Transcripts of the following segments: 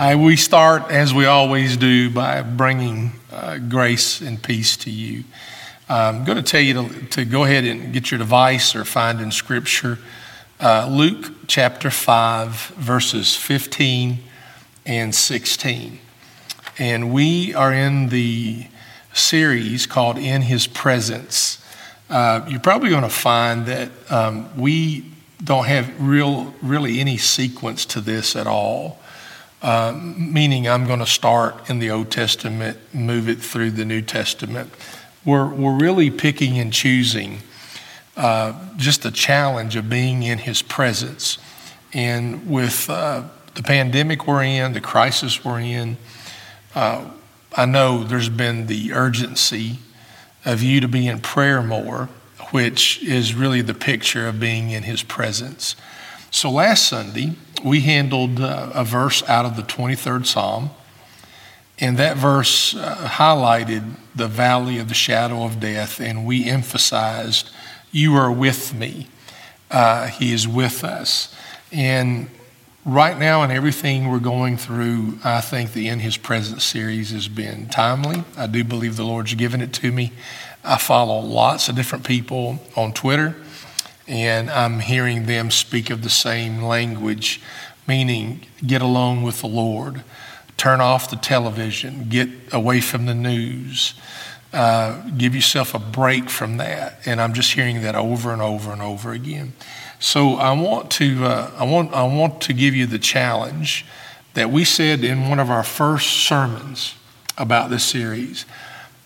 I, we start, as we always do, by bringing uh, grace and peace to you. I'm going to tell you to, to, go ahead and get your device or find in Scripture uh, Luke chapter 5, verses 15 and 16. And we are in the series called In His Presence. Uh, you're probably going to find that um, we don't have real, really any sequence to this at all. Uh, meaning I'm going to start in the Old Testament, move it through the New Testament. We're, we're really picking and choosing uh, just the challenge of being in His presence. And with uh, the pandemic we're in, the crisis we're in, uh, I know there's been the urgency of you to be in prayer more, which is really the picture of being in His presence. So last Sunday, we handled uh, a verse out of the 23rd Psalm, and that verse uh, highlighted the valley of the shadow of death, and we emphasized, You are with me. Uh, he is with us. And right now, in everything we're going through, I think the In His Presence series has been timely. I do believe the Lord's given it to me. I follow lots of different people on Twitter and I'm hearing them speak of the same language, meaning get alone with the Lord, turn off the television, get away from the news, uh, give yourself a break from that. And I'm just hearing that over and over and over again. So I want to uh, I want I want to give you the challenge that we said in one of our first sermons about this series,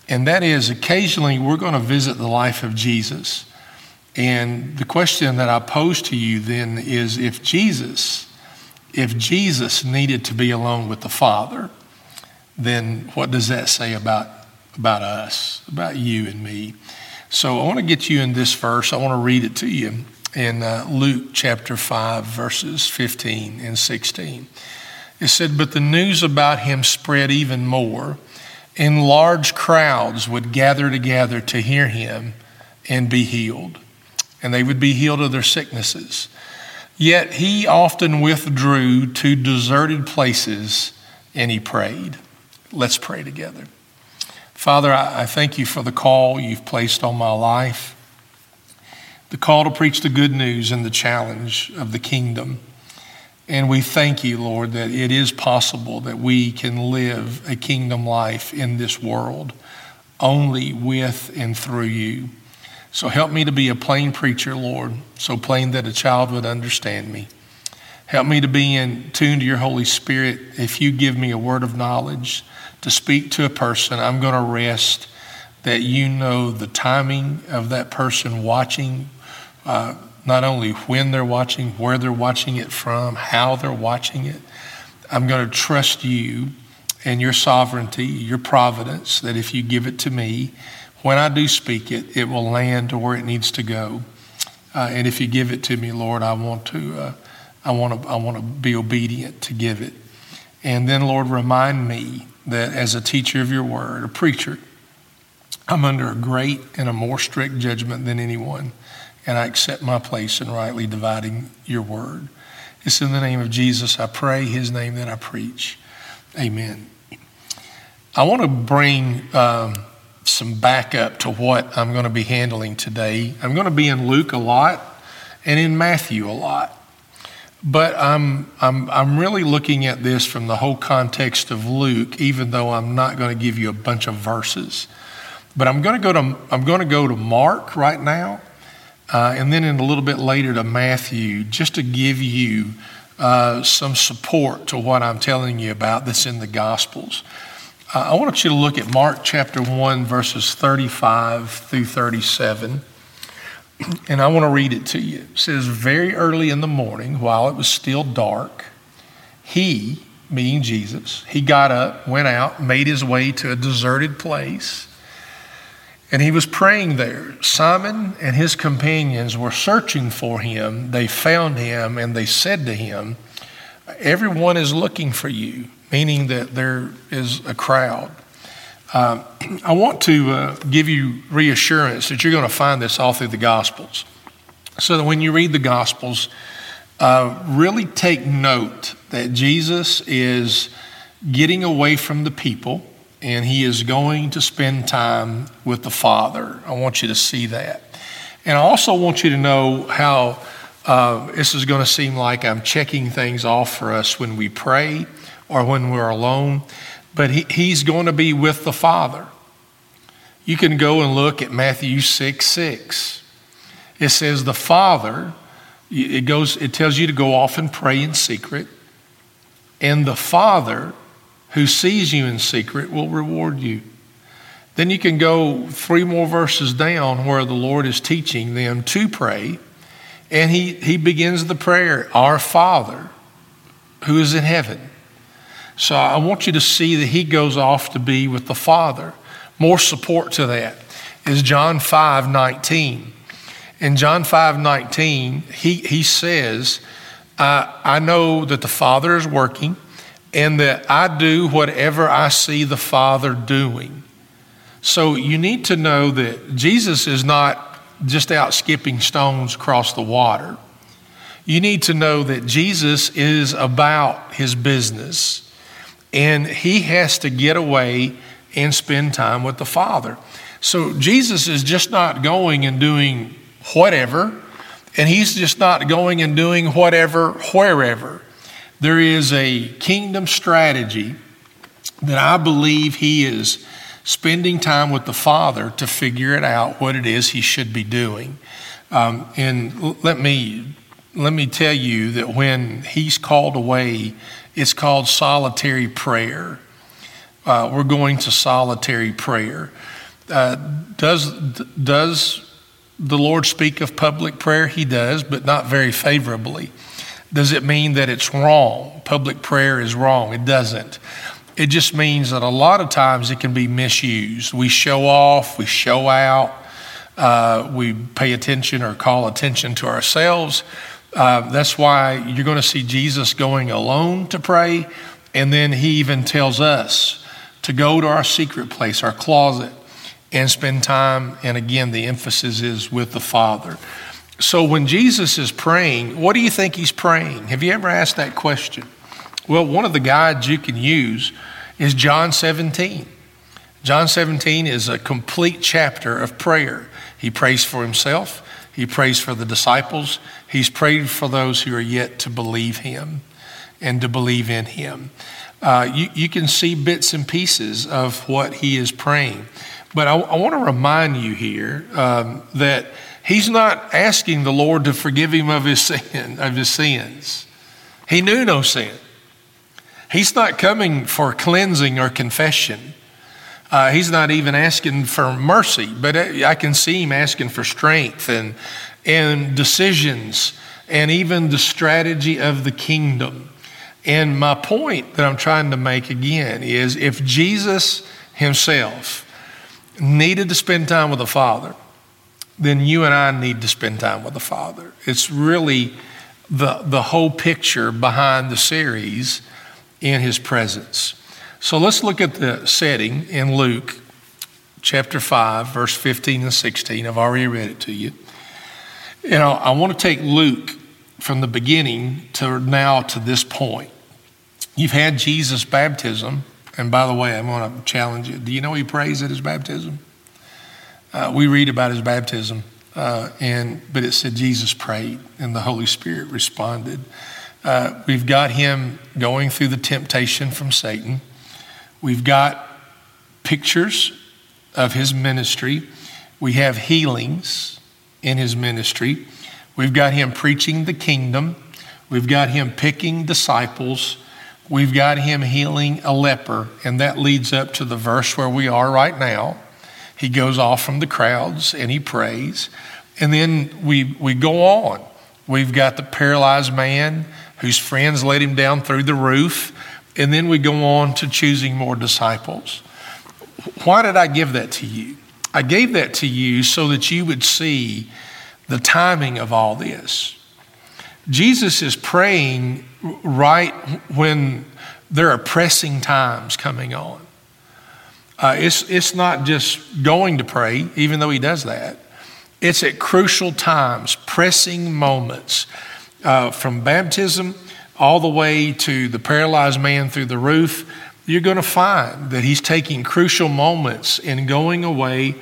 and that is occasionally we're going to visit the life of Jesus and the question that I pose to you then is if Jesus, if Jesus needed to be alone with the Father, then what does that say about, about us, about you and me? So I want to get you in this verse. I want to read it to you in uh, Luke chapter 5, verses 15 and 16. It said, But the news about him spread even more, and large crowds would gather together to hear him and be healed and they would be healed of their sicknesses. Yet he often withdrew to deserted places and he prayed. Let's pray together. Father, I thank you for the call you've placed on my life, the call to preach the good news and the challenge of the kingdom. And we thank you, Lord, that it is possible that we can live a kingdom life in this world only with and through you. So help me to be a plain preacher, Lord, so plain that a child would understand me. Help me to be in tune to your Holy Spirit. If you give me a word of knowledge to speak to a person, I'm going to rest that you know the timing of that person watching, uh, not only when they're watching, where they're watching it from, how they're watching it. I'm going to trust you and your sovereignty, your providence, that if you give it to me, when I do speak it, it will land to where it needs to go. Uh, and if you give it to me, Lord, I want to, uh, I want to, I want to be obedient to give it. And then, Lord, remind me that as a teacher of your word, a preacher, I'm under a great and a more strict judgment than anyone, and I accept my place in rightly dividing your word. It's in the name of Jesus I pray, his name that I preach. Amen. I want to bring. Um, some backup to what I'm going to be handling today. I'm going to be in Luke a lot and in Matthew a lot. But I'm, I'm, I'm really looking at this from the whole context of Luke, even though I'm not going to give you a bunch of verses. But I'm going to go to, I'm going to, go to Mark right now, uh, and then in a little bit later to Matthew, just to give you uh, some support to what I'm telling you about that's in the Gospels. Uh, I want you to look at Mark chapter 1, verses 35 through 37. And I want to read it to you. It says, Very early in the morning, while it was still dark, he, meaning Jesus, he got up, went out, made his way to a deserted place, and he was praying there. Simon and his companions were searching for him. They found him, and they said to him, Everyone is looking for you meaning that there is a crowd. Uh, I want to uh, give you reassurance that you're going to find this all through the Gospels. So that when you read the Gospels, uh, really take note that Jesus is getting away from the people and he is going to spend time with the Father. I want you to see that. And I also want you to know how uh, this is going to seem like I'm checking things off for us when we pray or when we're alone, but he, he's going to be with the Father. You can go and look at Matthew 6 6. It says, The Father, it, goes, it tells you to go off and pray in secret, and the Father who sees you in secret will reward you. Then you can go three more verses down where the Lord is teaching them to pray. And he, he begins the prayer, Our Father who is in heaven. So I want you to see that he goes off to be with the Father. More support to that is John 5 19. In John 5 19, he, he says, I, I know that the Father is working and that I do whatever I see the Father doing. So you need to know that Jesus is not just out skipping stones across the water. You need to know that Jesus is about his business and he has to get away and spend time with the Father. So Jesus is just not going and doing whatever, and he's just not going and doing whatever wherever. There is a kingdom strategy that I believe he is spending time with the Father to figure it out what it is he should be doing. Um, and let me let me tell you that when he's called away, it's called solitary prayer. Uh, we're going to solitary prayer. Uh, does does the Lord speak of public prayer? He does, but not very favorably. Does it mean that it's wrong? Public prayer is wrong. It doesn't. It just means that a lot of times it can be misused. We show off, we show out, uh, we pay attention or call attention to ourselves. Uh, that's why you're going to see Jesus going alone to pray. And then he even tells us to go to our secret place, our closet, and spend time. And again, the emphasis is with the Father. So when Jesus is praying, what do you think he's praying? Have you ever asked that question? Well, one of the guides you can use is John 17. John 17 is a complete chapter of prayer. He prays for himself, he prays for the disciples, he's prayed for those who are yet to believe him and to believe in him. Uh, you, you can see bits and pieces of what he is praying. But I, I want to remind you here um, that He's not asking the Lord to forgive him of his sin, of his sins. He knew no sin. He's not coming for cleansing or confession. Uh, he's not even asking for mercy, but I can see him asking for strength and, and decisions and even the strategy of the kingdom. And my point that I'm trying to make again is if Jesus himself needed to spend time with the Father, then you and I need to spend time with the Father. It's really the, the whole picture behind the series in His presence. So let's look at the setting in Luke chapter 5, verse 15 and 16. I've already read it to you. You know, I want to take Luke from the beginning to now to this point. You've had Jesus' baptism. And by the way, I want to challenge you. Do you know he prays at his baptism? Uh, we read about his baptism, uh, and but it said Jesus prayed and the Holy Spirit responded. Uh, we've got him going through the temptation from Satan. We've got pictures of his ministry. We have healings in his ministry. We've got him preaching the kingdom. We've got him picking disciples. We've got him healing a leper. And that leads up to the verse where we are right now. He goes off from the crowds and he prays. And then we, we go on. We've got the paralyzed man whose friends let him down through the roof. And then we go on to choosing more disciples. Why did I give that to you? I gave that to you so that you would see the timing of all this. Jesus is praying right when there are pressing times coming on. Uh, it's, it's not just going to pray, even though he does that. It's at crucial times, pressing moments. uh, from baptism all the way to the paralyzed man through the roof, you're going to find that he's taking crucial moments in going away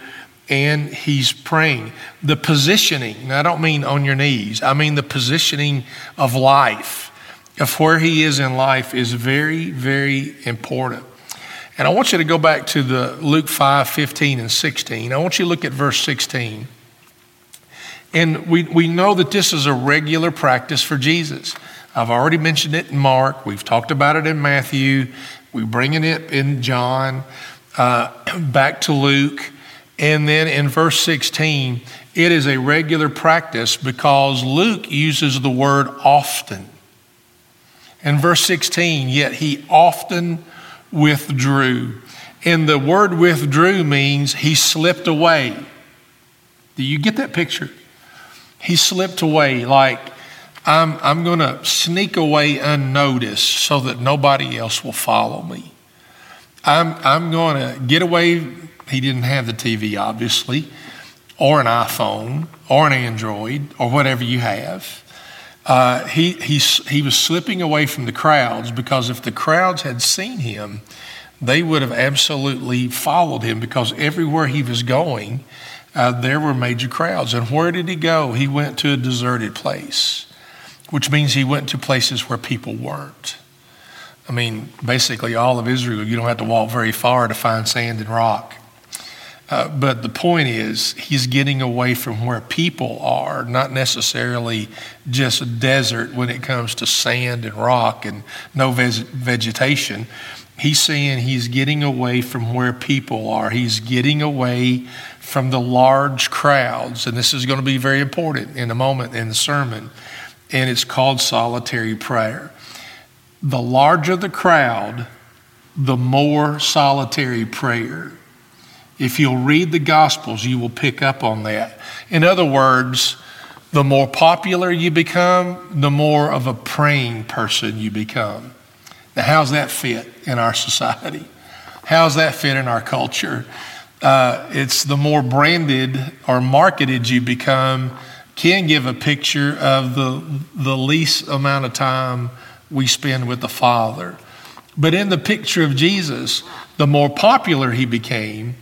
and he's praying. The positioning, I don't mean on your knees, I mean the positioning of life, of where he is in life, is very, very important. And I want you to go back to the Luke 5 15 and 16. I want you to look at verse 16. And we, we know that this is a regular practice for Jesus. I've already mentioned it in Mark. We've talked about it in Matthew. We bring it in John. Uh, back to Luke. And then in verse 16, it is a regular practice because Luke uses the word often. In verse 16, yet he often withdrew. And the word withdrew means he slipped away. Do you get that picture? He slipped away, like, I'm, I'm going to sneak away unnoticed so that nobody else will follow me. I'm, I'm going to get away. He didn't have the TV, obviously, or an iPhone, or an Android, or whatever you have. Uh, he, he, he was slipping away from the crowds because if the crowds had seen him, they would have absolutely followed him because everywhere he was going, uh, there were major crowds. And where did he go? He went to a deserted place, which means he went to places where people weren't. I mean, basically, all of Israel, you don't have to walk very far to find sand and rock. Uh, but the point is, he's getting away from where people are, not necessarily just a desert when it comes to sand and rock and no vegetation. He's saying he's getting away from where people are. He's getting away from the large crowds. And this is going to be very important in a moment in the sermon. And it's called solitary prayer. The larger the crowd, the more solitary prayer. If you'll read the Gospels, you will pick up on that. In other words, the more popular you become, the more of a praying person you become. Now, how's that fit in our society? How's that fit in our culture? Uh, it's the more branded or marketed you become, can give a picture of the, the least amount of time we spend with the Father. But in the picture of Jesus, the more popular he became,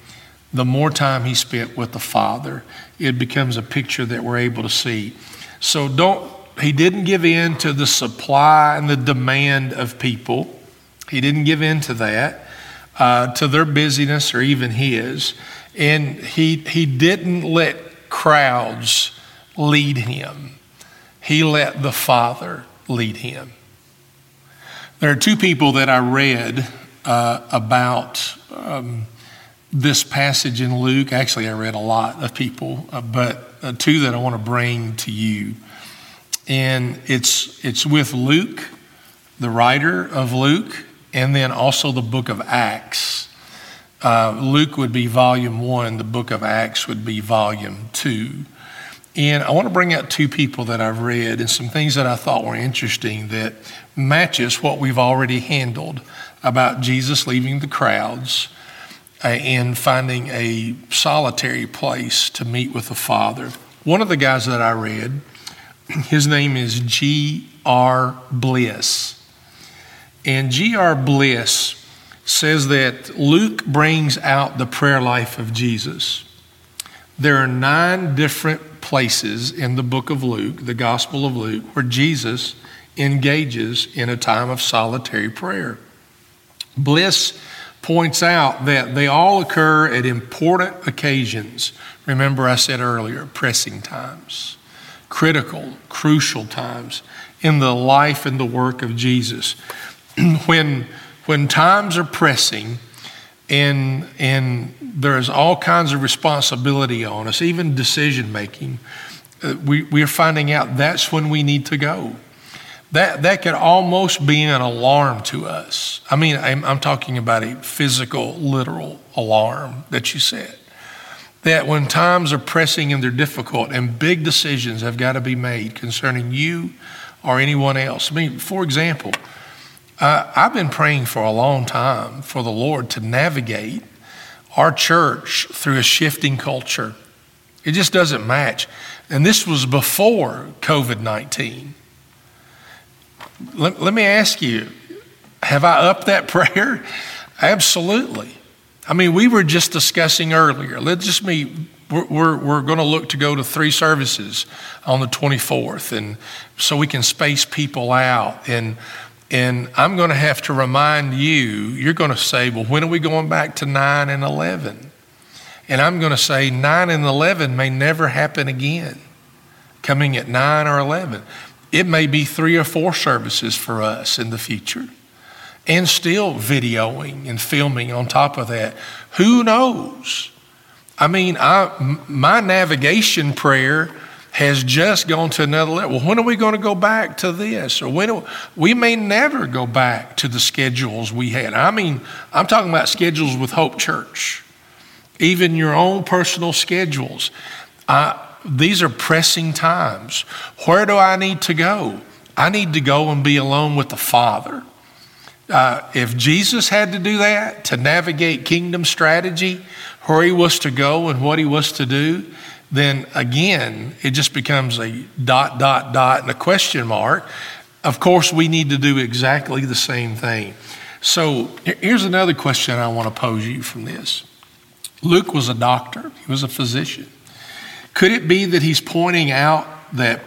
the more time he spent with the Father. It becomes a picture that we're able to see. So don't, he didn't give in to the supply and the demand of people. He didn't give in to that, uh, to their busyness or even his. And he, he didn't let crowds lead him, he let the Father lead him. There are two people that I read uh, about. Um, this passage in Luke. Actually, I read a lot of people, uh, but uh, two that I want to bring to you. And it's, it's with Luke, the writer of Luke, and then also the book of Acts. Uh, Luke would be volume one, the book of Acts would be volume two. And I want to bring out two people that I've read and some things that I thought were interesting that matches what we've already handled about Jesus leaving the crowds uh, and finding a solitary place to meet with the Father. One of the guys that I read, his name is G.R. Bliss. And G.R. Bliss says that Luke brings out the prayer life of Jesus. There are nine different places in the book of Luke, the Gospel of Luke, where Jesus engages in a time of solitary prayer. Bliss points out that they all occur at important occasions. Remember, I said earlier, pressing times, critical, crucial times in the life and the work of Jesus. when, when times are pressing and, and there's all kinds of responsibility on us, even decision making, uh, we, we're finding out that's when we need to go that, that could almost be an alarm to us. I mean, I'm, I'm talking about a physical, literal alarm that you said. That when times are pressing and they're difficult and big decisions have got to be made concerning you or anyone else. I mean, for example, uh, I've been praying for a long time for the Lord to navigate our church through a shifting culture. It just doesn't match. And this was before COVID 19. let, let me ask you have I upped that prayer? Absolutely. I mean, we were just discussing earlier. Let's just meet. We're, we're, we're going to look to go to three services on the 24th, and so we can space people out. And and I'm going to have to remind you. You're going to say, "Well, when are we going back to nine and 11?" And I'm going to say, nine and 11 may never happen again. Coming at nine or 11, it may be three or four services for us in the future and still videoing and filming on top of that. Who knows? I mean, I, my navigation prayer has just gone to another level. Well, when are we going to go back to this? Or when we may never go back to the schedules we had. I mean, I'm talking about schedules with Hope Church, even your own personal schedules. I, these are pressing times. Where do I need to go? I need to go and be alone with the Father. Uh, if Jesus had to do that to navigate kingdom strategy, where he was to go and what he was to do, then again, it just becomes a dot, dot, dot, and a question mark. Of course, we need to do exactly the same thing. So here's another question I want to pose you from this. Luke was a doctor, he was a physician. Could it be that he's pointing out that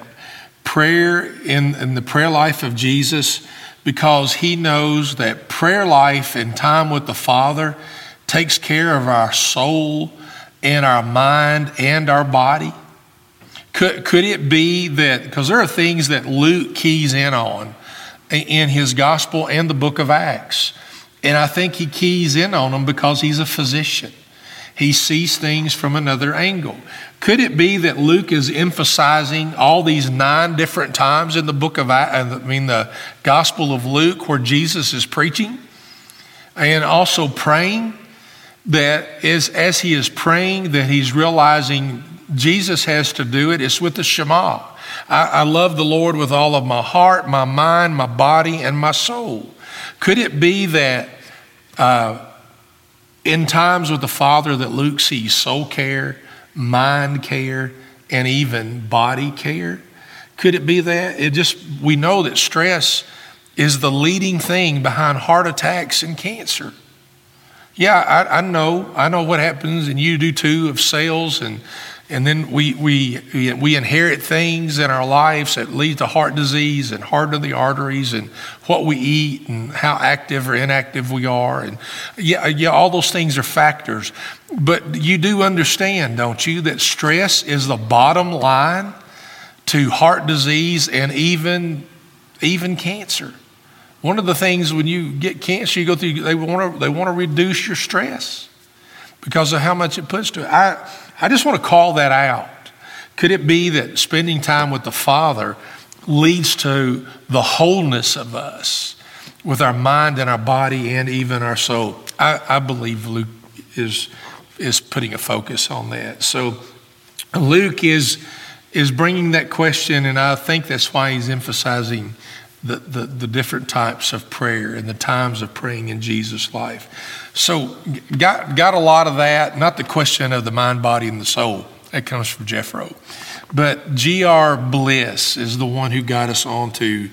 prayer in, in the prayer life of Jesus because he knows that prayer life and time with the Father takes care of our soul and our mind and our body? Could, could it be that, because there are things that Luke keys in on in his gospel and the book of Acts, and I think he keys in on them because he's a physician. He sees things from another angle. Could it be that Luke is emphasizing all these nine different times in the book of, uh, I mean, the Gospel of Luke where Jesus is preaching and also praying? That is, as he is praying, that he's realizing Jesus has to do it. It's with the Shema. I, I love the Lord with all of my heart, my mind, my body, and my soul. Could it be that? Uh, in times with the Father that Luke sees soul care, mind care, and even body care? Could it be that? It just, we know that stress is the leading thing behind heart attacks and cancer. Yeah, I, I know. I know what happens, and you do too, of sales and and then we, we, we inherit things in our lives that lead to heart disease and of the arteries and what we eat and how active or inactive we are. And yeah, yeah, all those things are factors. But you do understand, don't you, that stress is the bottom line to heart disease and even, even cancer. One of the things when you get cancer, you go through, they want to, they want to reduce your stress because of how much it puts to it. I, I just want to call that out. Could it be that spending time with the Father leads to the wholeness of us with our mind and our body and even our soul? I, I believe Luke is, is putting a focus on that. So Luke is, is bringing that question, and I think that's why he's emphasizing the, the, the, different types of prayer and the times of praying in Jesus' life. So, got, got a lot of that, not the question of the mind, body, and the soul. That comes from Jeffro. But G.R. Bliss is the one who got us on to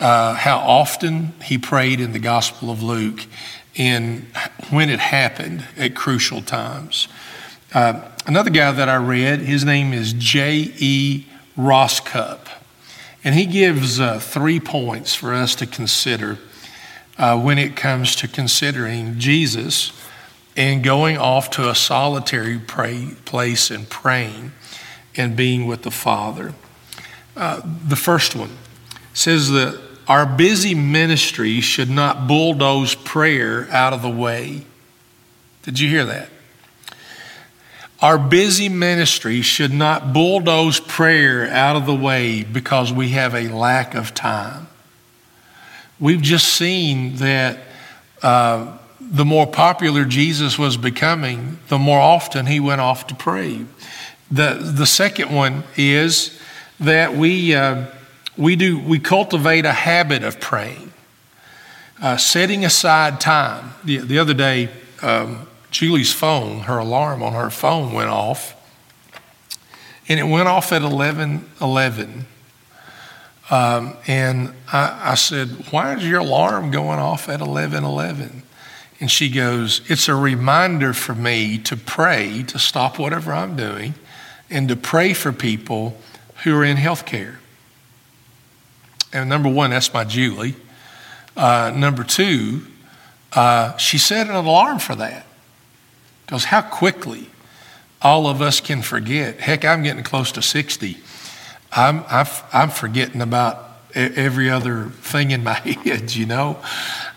uh, how often he prayed in the Gospel of Luke and when it happened at crucial times. Uh, another guy that I read, his name is J.E. Rosscup. And he gives uh, three points for us to consider uh, when it comes to considering Jesus and going off to a solitary pray, place and praying and being with the Father. Uh, the first one says that our busy ministry should not bulldoze prayer out of the way. Did you hear that? Our busy ministry should not bulldoze prayer out of the way because we have a lack of time. We've just seen that uh, the more popular Jesus was becoming, the more often he went off to pray. The, the second one is that we, uh, we, do, we cultivate a habit of praying, uh, setting aside time. The, the other day, um, Julie's phone, her alarm on her phone went off. And it went off at 11 11. Um, and I, I said, Why is your alarm going off at 1111? And she goes, It's a reminder for me to pray, to stop whatever I'm doing, and to pray for people who are in healthcare. And number one, that's my Julie. Uh, number two, uh, she set an alarm for that. Because how quickly all of us can forget. Heck, I'm getting close to 60. I'm, I'm forgetting about every other thing in my head, you know.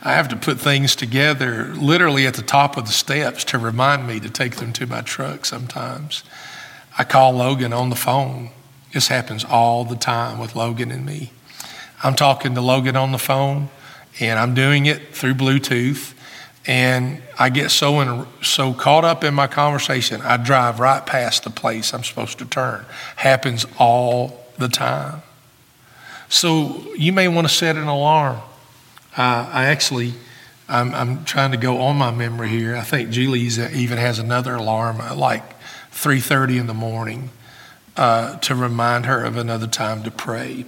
I have to put things together literally at the top of the steps to remind me to take them to my truck sometimes. I call Logan on the phone. This happens all the time with Logan and me. I'm talking to Logan on the phone, and I'm doing it through Bluetooth. And I get so in, so caught up in my conversation, I drive right past the place I'm supposed to turn. Happens all the time. So you may want to set an alarm. Uh, I actually, I'm, I'm, trying to go on my memory here. I think Julie's even has another alarm at like 3:30 in the morning uh, to remind her of another time to pray.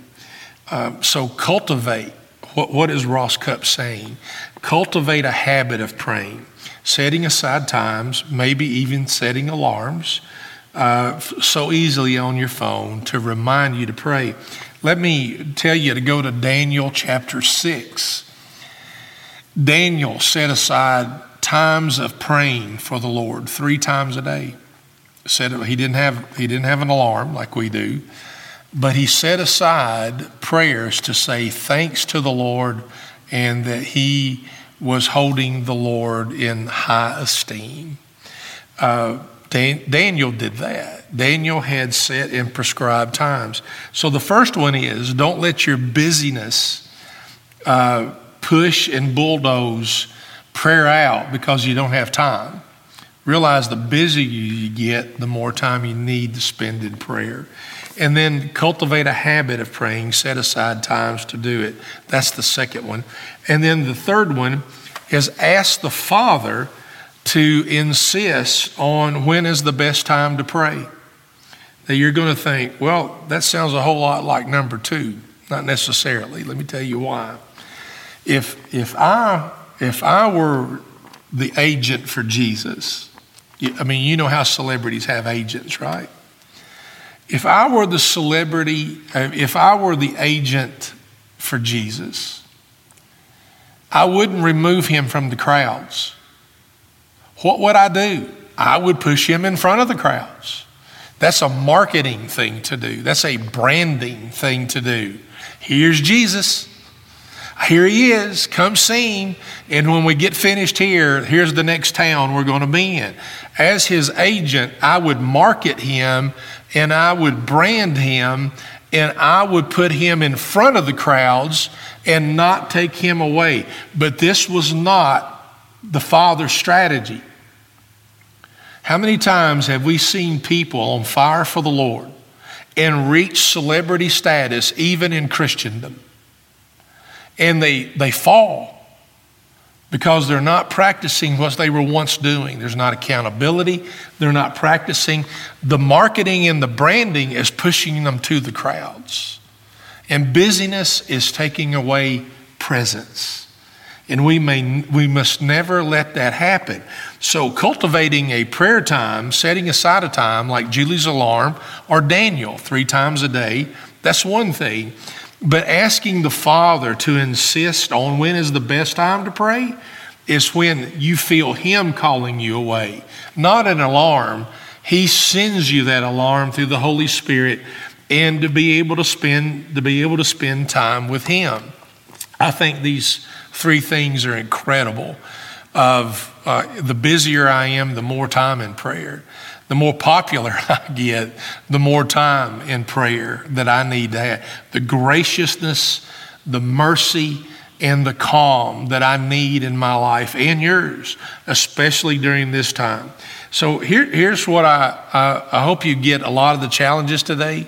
Um, so cultivate. What, what is Rosscup saying? Cultivate a habit of praying, setting aside times, maybe even setting alarms uh, so easily on your phone to remind you to pray. Let me tell you to go to Daniel chapter 6. Daniel set aside times of praying for the Lord three times a day. Said he didn't have he didn't have an alarm like we do, but he set aside prayers to say thanks to the Lord and that he was holding the Lord in high esteem. Uh, Daniel did that. Daniel had set and prescribed times. So the first one is don't let your busyness uh, push and bulldoze prayer out because you don't have time. Realize the busier you get, the more time you need to spend in prayer. And then cultivate a habit of praying, set aside times to do it. That's the second one. And then the third one is ask the Father to insist on when is the best time to pray. Now you're going to think, well, that sounds a whole lot like number two. Not necessarily. Let me tell you why. If if I if I were the agent for Jesus, I mean, you know how celebrities have agents, right? If I were the celebrity, uh, if I were the agent for Jesus, I wouldn't remove him from the crowds what would I do? I would push him in front of the crowds. That's a marketing thing to do, that's a branding thing to do. Here's Jesus. Here he is. Come see him. And when we get finished here, here's the next town we're going to be in. As his agent, I would market him and I would brand him and I would put him in front of the crowds and not take him away. But this was not the Father's strategy. How many times have we seen people on fire for the Lord and reach celebrity status even in Christendom? And they, they fall because they're not practicing what they were once doing. There's not accountability, they're not practicing. The marketing and the branding is pushing them to the crowds. And busyness is taking away presence. And we, may, we must never let that happen. So, cultivating a prayer time, setting aside a time like Julie's alarm or Daniel three times a day, that's one thing. But asking the Father to insist on when is the best time to pray is when you feel Him calling you away, not an alarm. He sends you that alarm through the Holy Spirit and to be able to spend to be able to spend time with Him. I think these three things are incredible. Of uh, the busier I am, the more time in prayer. The more popular I get, the more time in prayer that I need to have. The graciousness, the mercy, and the calm that I need in my life and yours, especially during this time. So here, here's what I, I, I hope you get a lot of the challenges today.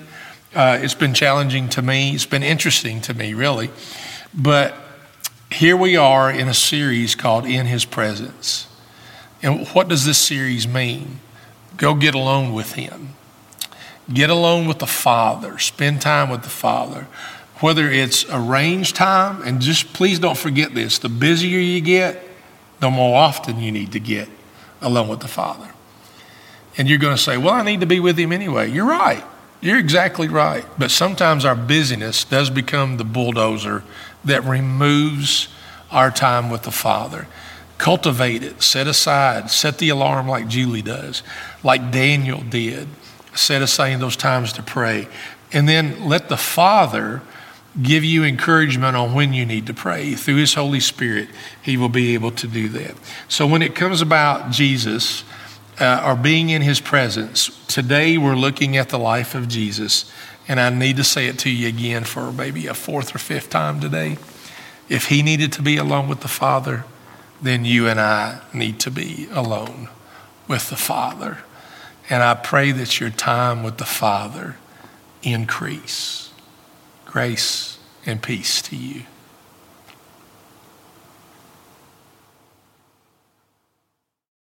Uh, it's been challenging to me. It's been interesting to me, really. But here we are in a series called In His Presence. And what does this series mean? Go get alone with Him. Get alone with the Father. Spend time with the Father. whether it's arranged time, and just please don't forget this the busier you get, the more often you need to get alone with the Father. And you're going to say, Well, I need to be with Him anyway. You're right. You're exactly right. But sometimes our busyness does become the bulldozer that removes our time with the Father. Cultivate it, set aside, set the alarm like Julie does, like Daniel did. Set aside those times to pray. And then let the Father give you encouragement on when you need to pray. Through His Holy Spirit, He will be able to do that. So when it comes about Jesus uh, or being in His presence, today we're looking at the life of Jesus. And I need to say it to you again for maybe a fourth or fifth time today. If He needed to be alone with the Father, then you and I need to be alone with the Father. And I pray that your time with the Father increase. Grace and peace to you.